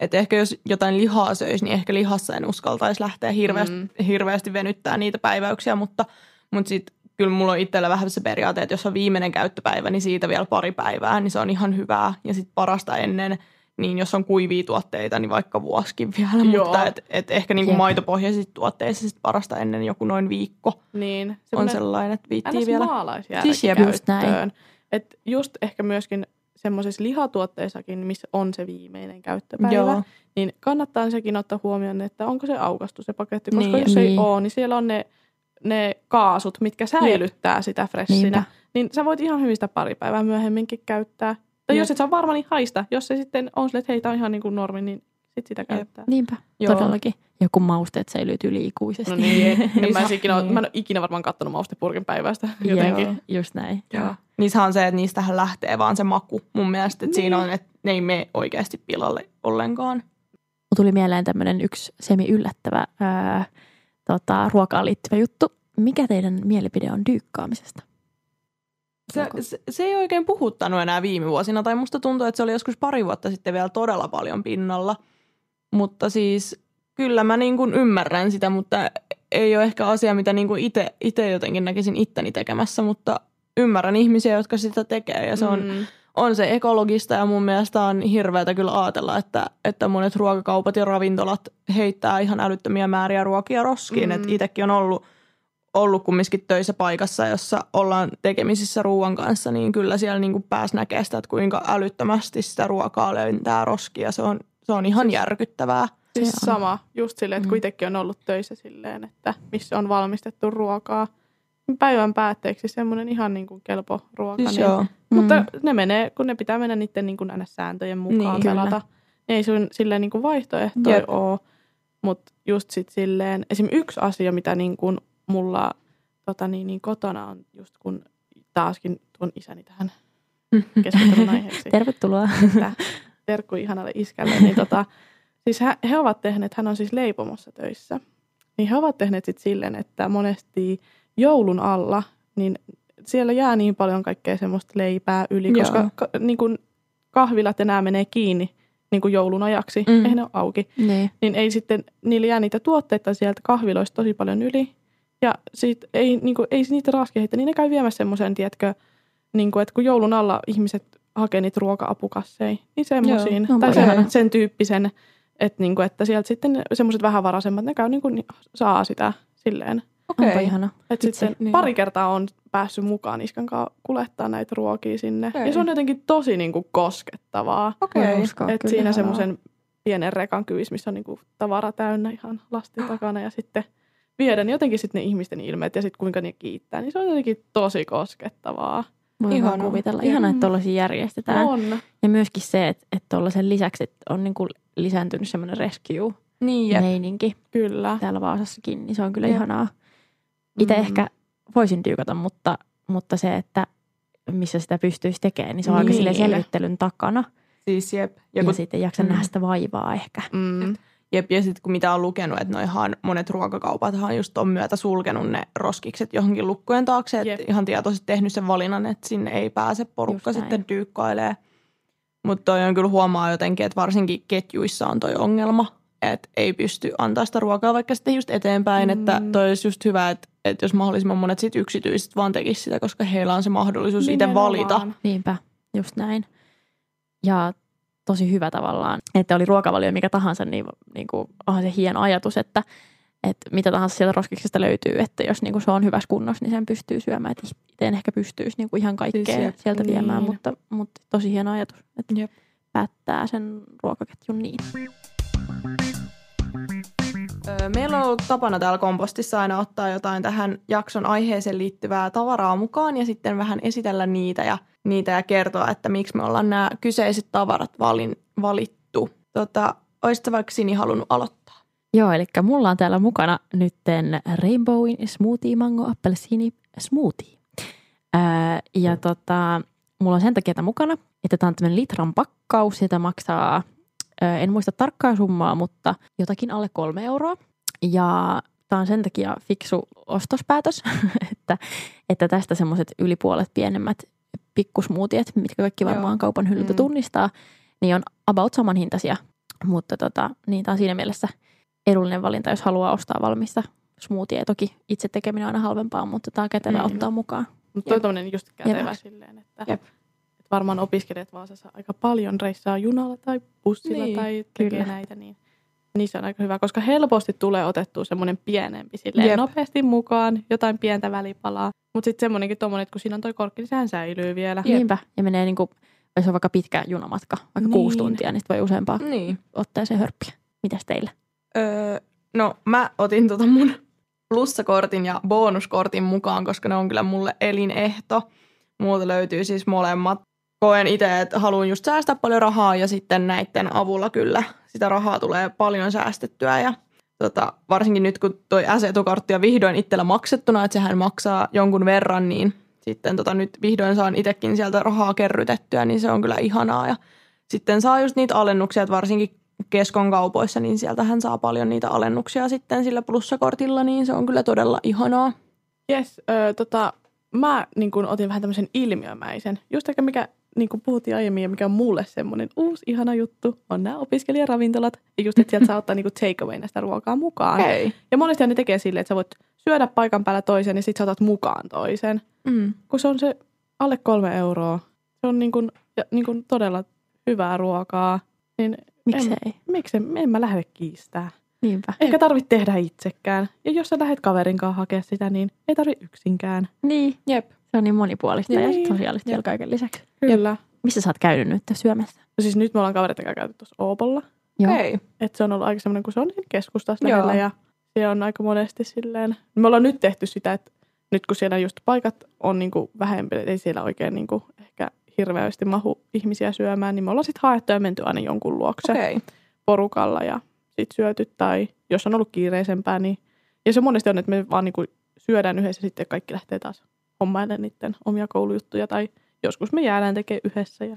Et ehkä jos jotain lihaa söisi, niin ehkä lihassa en uskaltaisi lähteä hirveästi, Mm. hirveästi venyttää niitä päiväyksiä, mutta, mutta sitten kyllä mulla on itsellä vähän se periaate, että jos on viimeinen käyttöpäivä, niin siitä vielä pari päivää, niin se on ihan hyvää. Ja sitten parasta ennen, niin jos on kuivia tuotteita, niin vaikka vuosikin vielä, Joo. mutta et, et ehkä niinku maitopohjaisissa tuotteissa sit parasta ennen joku noin viikko Niin, on sellainen, että viittii vielä. Siis just näin. Et just ehkä myöskin semmoisissa lihatuotteissakin, missä on se viimeinen käyttöpäivä, Joo. niin kannattaa sekin ottaa huomioon, että onko se aukastu se paketti, koska Niin. jos ei Niin. ole, niin siellä on ne, ne kaasut, mitkä säilyttää sitä freshinä. Niinpä. Niin sä voit ihan hyvin sitä pari päivää myöhemminkin käyttää. Tai Jep. jos et ole varma, niin haista. Jos se sitten on sille, että hei, tää on ihan niin kuin normi, niin sit sitä käyttää. Niinpä, Joo. todellakin. Joku mausteet säilyy yliikuisesti. No niin, en Niin mä, sa- ikinä, niin. mä en ole ikinä varmaan kattonut maustepurkin päivästä Joo, jotenkin. just näin. Joo. Niissähän on se, että niistähän lähtee vaan se maku mun mielestä. Että Niin. siinä on, että ne ei mene oikeasti pilalle ollenkaan. Mulla tuli mieleen tämmöinen yksi semi-yllättävä ää, tota, ruokaan liittyvä juttu. Mikä teidän mielipide on dyykkaamisesta? Se, se, se ei oikein puhuttanut enää viime vuosina, tai musta tuntuu, että se oli joskus pari vuotta sitten vielä todella paljon pinnalla. Mutta siis kyllä mä niin kuin ymmärrän sitä, mutta ei ole ehkä asia, mitä niin kuin itse, itse jotenkin näkisin itteni tekemässä, mutta ymmärrän ihmisiä, jotka sitä tekee ja se on, Mm. on se ekologista ja mun mielestä on hirveätä kyllä ajatella, että, että monet ruokakaupat ja ravintolat heittää ihan älyttömiä määriä ruokia roskiin. Mm. Että itsekin on ollut, ollut kumminkin töissä paikassa, jossa ollaan tekemisissä ruoan kanssa, niin kyllä siellä niin pääsi näkemään sitä, että kuinka älyttömästi sitä ruokaa löytää roskia. Se on, se on ihan järkyttävää. Siis on. sama, just silleen, että Mm. kun itsekin on ollut töissä silleen, että missä on valmistettu ruokaa, päivän päätteeksi semmoinen ihan niin kuin kelpo ruoka. Siis niin, joo. Mutta Mm. ne menee, kun ne pitää mennä niiden niin kuin sääntöjen mukaan Niin, kyllä. pelata. Niin ei sun silleen niin kuin vaihtoehtoja Jep. ole. Mutta just sit silleen, esim. yksi asia, mitä niin kuin mulla tota niin, niin kotona on, just kun taaskin tuon isäni tähän keskustelun aiheeksi Tervetuloa. että terkku ihanalle iskälle, niin tota, siis he, he ovat tehneet, hän on siis leipomossa töissä, niin he ovat tehneet sitten silleen, että monesti joulun alla, niin siellä jää niin paljon kaikkea semmoista leipää yli, Joo. koska ka, niin kun kahvilat ja nämä menee kiinni niin kuin joulun ajaksi, Mm. eihän ne ole auki, niin. niin ei sitten, niillä jää niitä tuotteita sieltä kahviloista tosi paljon yli. Ja sit ei, niin kuin, ei niitä raaskia heittää, niin ne käy viemässä semmoisen, tiedätkö, niin kuin, että kun joulun alla ihmiset hakee niitä ruoka-apukasseja, niin semmoisiin. Joo, Tai sen, sen tyyppisen, että, niin kuin, että sieltä sitten semmoiset vähän varaisemmat, ne käy niin kuin, saa sitä silleen. Okei. ihana. Että sitten niin. pari kertaa on päässyt mukaan iskan kanssa kuljettaa näitä ruokia sinne. Okei. Ja se on jotenkin tosi niin kuin, koskettavaa. Okei. Voi uskoa, Et kyllä. siinä semmoisen pienen rekan kyvis, missä on niinku tavara täynnä ihan lastin takana ja sitten viedä niin jotenkin sitten ne ihmisten ilmeet ja sitten kuinka ne kiittää, niin se on jotenkin tosi koskettavaa. Voi Ihanaa. vaan kuvitella. Jep. Ihana, että tuollaisia järjestetään. On. Ja myöskin se, että, että tuollaisen lisäksi että on niin kuin lisääntynyt semmoinen rescue-meininki Niin. Kyllä. täällä Vaasassakin, niin se on kyllä Jep. ihanaa. Itse Mm. ehkä voisin dyykata, mutta, mutta se, että missä sitä pystyisi tekemään, niin se on aika Niin. sille selvittelyn takana. Siis jep. Ja, Ja, ja kun, sitten jaksa Mm. nähdä sitä vaivaa ehkä. Mm. Jep, ja sitten kun mitä on lukenut, että noihan monet ruokakaupathan just on myötä sulkenut ne roskikset johonkin lukkojen taakse, että ihan tietoisesti tehnyt sen valinnan, että sinne ei pääse porukka sitten dyykkailee. Mutta toi on kyllä huomaa jotenkin, että varsinkin ketjuissa on toi ongelma, että ei pysty antaa sitä ruokaa vaikka sitten just eteenpäin, mm. että toi olisi just hyvä, että, että jos mahdollisimman monet sit yksityiset vaan tekisivät sitä, koska heillä on se mahdollisuus itse valita. Niinpä, just näin. Ja tosi hyvä tavallaan, että oli ruokavalio mikä tahansa, niin, niin kuin, onhan se hieno ajatus, että, että mitä tahansa sieltä roskiksesta löytyy, että jos niin kuin se on hyvässä kunnossa, niin sen pystyy syömään. Että itse en ehkä pystyisi niin kuin ihan kaikkea Siis sieltä niin. viemään, mutta, mutta tosi hieno ajatus, että Jep. päättää sen ruokaketjun niin. Öö, Meillä on ollut tapana täällä kompostissa aina ottaa jotain tähän jakson aiheeseen liittyvää tavaraa mukaan ja sitten vähän esitellä niitä ja, niitä ja kertoa, että miksi me ollaan nämä kyseiset tavarat valin, valittu. Tota, Olisitko vaikka Sini halunnut aloittaa? Joo, eli mulla on täällä mukana nytten Rainbowin Smoothie Mango Appelsiini Smoothie. Ää, ja tota, mulla on sen takia tämä mukana, että tämä on tämmöinen litran pakkaus, sitä maksaa, en muista tarkkaa summaa, mutta jotakin alle kolme euroa. Ja tämä on sen takia fiksu ostospäätös, että, että tästä semmoiset yli puolet pienemmät pikkusmuutiet, mitkä kaikki varmaan Joo. kaupan hyllyltä Mm. tunnistaa, niin on about samanhintaisia. Mutta tota, niin tämä on siinä mielessä edullinen valinta, jos haluaa ostaa valmista smoothie. Toki itse tekeminen on aina halvempaa, mutta tämä on kätevä Mm. ottaa mukaan. Mutta toi tommonen just kätevä Jep. silleen, että, Jep. Että varmaan opiskelijat Vaasassa aika paljon reissaa junalla tai bussilla Niin, tai tekee kyllä. näitä, niin niissä on aika hyvä, koska helposti tulee otettua semmoinen pienempi silleen Jep. nopeasti mukaan, jotain pientä välipalaa. Mutta sitten semmoinenkin tommonen, että kun siinä on toi korkki, niin sehän säilyy vielä. Jep. Niinpä. Ja menee niin kuin, jos on vaikka pitkä junamatka, vaikka Niin. kuusi tuntia, niin sit voi useampaa Niin. otteeseen hörppiä. Mitäs teillä? Öö, no mä otin tota mun plussakortin ja bonuskortin mukaan, koska ne on kyllä mulle elinehto. Muulta löytyy siis molemmat. Koen itse, että haluan just säästää paljon rahaa ja sitten näiden avulla kyllä sitä rahaa tulee paljon säästettyä. Ja tota, varsinkin nyt kun toi S-etukortti on vihdoin itsellä maksettuna, että sehän maksaa jonkun verran, niin sitten tota, nyt vihdoin saan itsekin sieltä rahaa kerrytettyä, niin se on kyllä ihanaa. Ja sitten saa just niitä alennuksia, että varsinkin keskon kaupoissa, niin sieltähän saa paljon niitä alennuksia sitten sillä plussakortilla, niin se on kyllä todella ihanaa. Yes, ö, tota, mä niin kun, otin vähän tämmöisen ilmiömäisen. Just ehkä mikä niin kuin puhuttiin aiemmin ja mikä on mulle semmoinen uusi ihana juttu, on nämä opiskelijaravintolat. Ja just, että sieltä saa ottaa niin take away sitä ruokaa mukaan. Hei. Ja monesti ne tekee silleen, että sä voit syödä paikan päällä toisen ja sitten sä otat mukaan toisen. Mm. Kun se on se alle kolme euroa, se on niin kuin, ja niin kuin todella hyvää ruokaa, niin Miksei? En, miksi en mä lähde kiistää. Niinpä. Eikä tarvitse tehdä itsekään. Ja jos sä lähdet kaverin kanssa hakea sitä, niin ei tarvi yksinkään. Niin, Jep. se on niin monipuolista ja, Niin. sit sosiaalista Jep. vielä kaiken lisäksi. Kyllä. Missä sä oot käynyt nyt syömässä? No siis nyt me ollaan kavereiden kanssa käyty tuossa Oopolla. Joo. Hei. Että se on ollut aika semmoinen, kun se on siinä keskustassa Joo. lähellä ja se on aika monesti silleen. Me ollaan nyt tehty sitä, että nyt kun siellä just paikat on niinku vähempi, että ei siellä oikein niinku ehkä hirveästi mahu ihmisiä syömään, niin me ollaan sitten haettu ja menty aina jonkun luokse Okei. Okay. porukalla ja sitten syöty tai jos on ollut kiireisempää, niin ja se monesti on, että me vaan niinku syödään yhdessä sitten kaikki lähtee taas hommailemaan niiden omia koulujuttuja tai joskus me jäädään tekemään yhdessä ja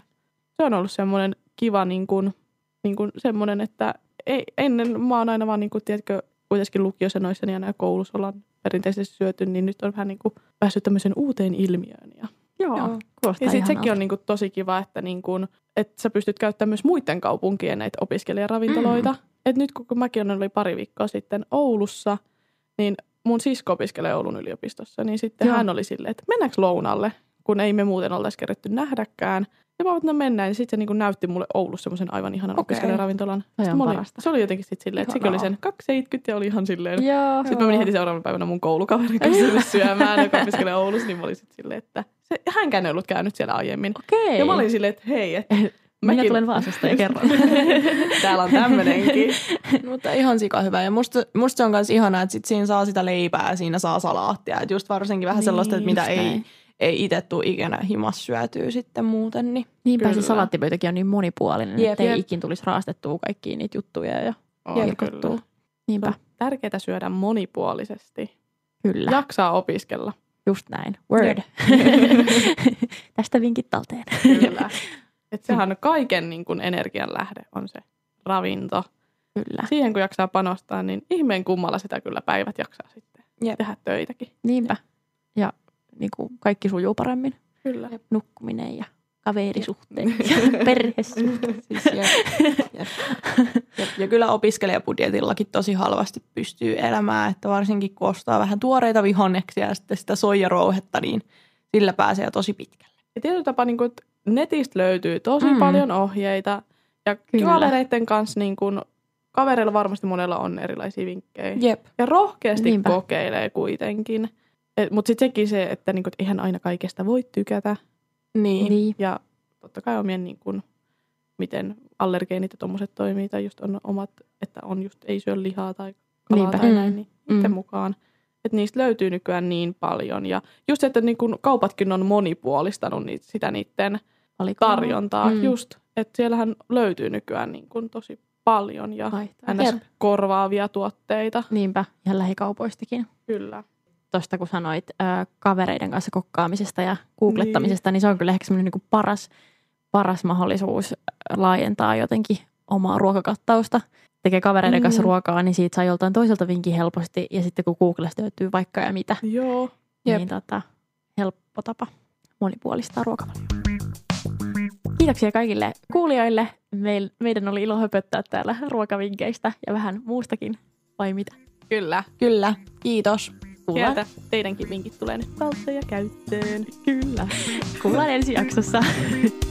se on ollut semmoinen kiva niin kuin, niin kuin semmoinen, että ei, ennen mä oon aina vaan niin kuin, tiedätkö, kuitenkin lukiossa noissa niin aina koulussa ollaan perinteisesti syöty, niin nyt on vähän niin kuin päässyt tämmöiseen uuteen ilmiöön. Ja, Joo. Joo. Kuulostaa ja sitten sekin on niin kuin tosi kiva, että, niin kuin, että sä pystyt käyttämään myös muiden kaupunkien näitä opiskelijaravintoloita. Mm. Et nyt kun mäkin oli pari viikkoa sitten Oulussa, niin mun sisko opiskelee Oulun yliopistossa, niin sitten Joo. hän oli silleen, että mennäänkö lounalle, kun ei me muuten oltaisi kerätty nähdäkään. Ja mä no mennään, ja sitten se niin näytti mulle Oulussa semmoisen aivan ihanan Okei. opiskelijaravintolan. Olin- parasta. Se oli jotenkin sitten silleen, että sekin oli sen 270 ja oli ihan silleen. Joo. Sitten mä menin heti seuraavana päivänä mun koulukaverin kanssa syömään, joka opiskelee Oulussa, niin mä olin sitten silleen, että se, hänkään ei ollut käynyt siellä aiemmin. Okei. Ja mä olin silleen, että hei, että Minä mäkin- tulen Vaasasta ja kerron. täällä on tämmönenkin. Mutta ihan sika hyvä. Ja musta, musta se on myös ihanaa, että sit siinä saa sitä leipää ja siinä saa salaattia. Et just varsinkin vähän Niin, sellaista, että mitä ei, näin. ei itse tule ikinä himas syötyä sitten muuten. Niin. Niinpä se Kyllä. salaattipöytäkin on niin monipuolinen, Jep, että ei jep. ikin tulisi raastettua kaikkia niitä juttuja ja kyllä. Niinpä, tärkeää syödä monipuolisesti. kyllä. Jaksaa opiskella. Just näin. Word. Tästä vinkit talteen. Kyllä. Et sehän on kaiken niin kuin energian lähde on se ravinto. Kyllä. Siihen kun jaksaa panostaa, niin ihmeen kummalla sitä kyllä päivät jaksaa sitten Jep. tehdä töitäkin. Niinpä. Ja niin kuin kaikki sujuu paremmin. Kyllä. Nukkuminen ja kaverisuhteet ja perhesuhteet. Siis jep, jep, jep. Ja kyllä opiskelijabudjetillakin tosi halvasti pystyy elämään, että varsinkin kun ostaa vähän tuoreita vihonneksia ja sitten sitä soijarouhetta, niin sillä pääsee tosi pitkälle. Ja tietyllä tapaa niin kuin, netistä löytyy tosi Mm. paljon ohjeita. Ja Kyllä. kavereiden kanssa, niin kuin, kavereilla varmasti monella on erilaisia vinkkejä. Jep. Ja rohkeasti Niinpä. Niinpä. kokeilee kuitenkin. Mutta sitten sekin se, että niinku, et eihän aina kaikesta voi tykätä. Niin. Niin. Ja totta kai omien, niin kuin, miten allergeenit ja tommoset toimii, tai just on omat, että on just ei syö lihaa tai kalaa Niinpä. tai Mm. näin, niin itse Mm. mukaan. Että niistä löytyy nykyään niin paljon. Ja just se, että niin kuin kaupatkin on monipuolistanut niitä, sitä niiden Valikoima. tarjontaa. Mm. Mm. Just, että siellähän löytyy nykyään niin kuin tosi paljon ja ns. korvaavia tuotteita. Niinpä, ihan lähikaupoistakin. Kyllä. Tuosta kun sanoit ää, kavereiden kanssa kokkaamisesta ja googlettamisesta, niin, niin se on kyllä ehkä semmoinen niin paras, paras mahdollisuus laajentaa jotenkin omaa ruokakattausta. Tekee kavereiden kanssa Mm. ruokaa, niin siitä saa joltain toiselta vinkin helposti. Ja sitten kun Googlesta löytyy vaikka ja mitä, Joo. Jep. niin tota, helppo tapa monipuolistaa ruokavalio. Kiitoksia kaikille kuulijoille. Meil, meidän oli ilo höpöttää täällä ruokavinkkeistä ja vähän muustakin, vai mitä? Kyllä. Kyllä. Kiitos. Kuullaan, Sieltä teidänkin vinkit tulee nyt talteen ja käyttöön. kyllä. Kuullaan ensi jaksossa.